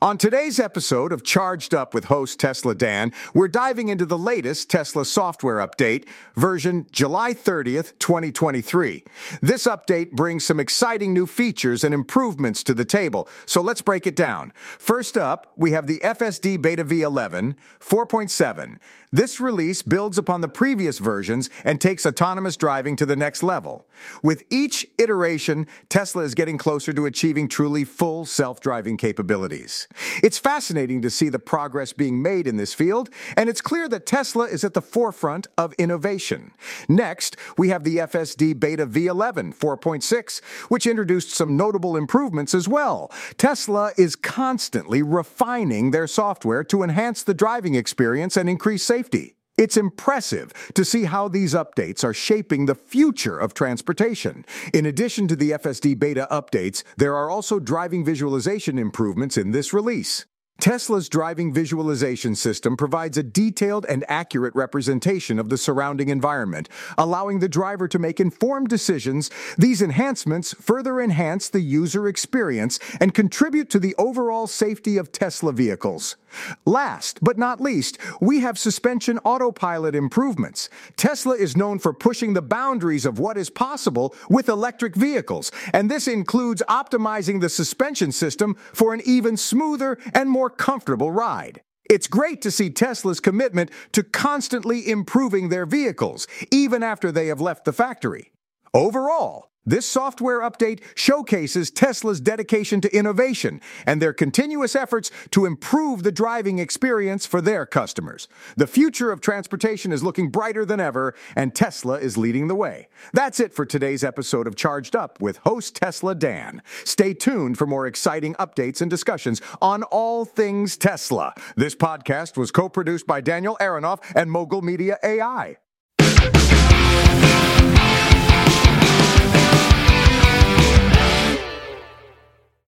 On today's episode of Charged Up with host Tesla Dan, we're diving into the latest Tesla software update, version July 30th, 2023. This update brings some exciting new features and improvements to the table, so let's break it down. First up, we have the FSD Beta V11 4.7. This release builds upon the previous versions and takes autonomous driving to the next level. With each iteration, Tesla is getting closer to achieving truly full self driving capabilities. It's fascinating to see the progress being made in this field, and it's clear that Tesla is at the forefront of innovation. Next, we have the FSD Beta V11 4.6, which introduced some notable improvements as well. Tesla is constantly refining their software to enhance the driving experience and increase safety. It's impressive to see how these updates are shaping the future of transportation. In addition to the FSD beta updates, there are also driving visualization improvements in this release. Tesla's driving visualization system provides a detailed and accurate representation of the surrounding environment, allowing the driver to make informed decisions. These enhancements further enhance the user experience and contribute to the overall safety of Tesla vehicles. Last but not least, we have suspension autopilot improvements. Tesla is known for pushing the boundaries of what is possible with electric vehicles, and this includes optimizing the suspension system for an even smoother and more more comfortable ride. It's great to see Tesla's commitment to constantly improving their vehicles, even after they have left the factory. Overall, this software update showcases Tesla's dedication to innovation and their continuous efforts to improve the driving experience for their customers. The future of transportation is looking brighter than ever, and Tesla is leading the way. That's it for today's episode of Charged Up with host Tesla Dan. Stay tuned for more exciting updates and discussions on all things Tesla. This podcast was co produced by Daniel Aronoff and Mogul Media AI.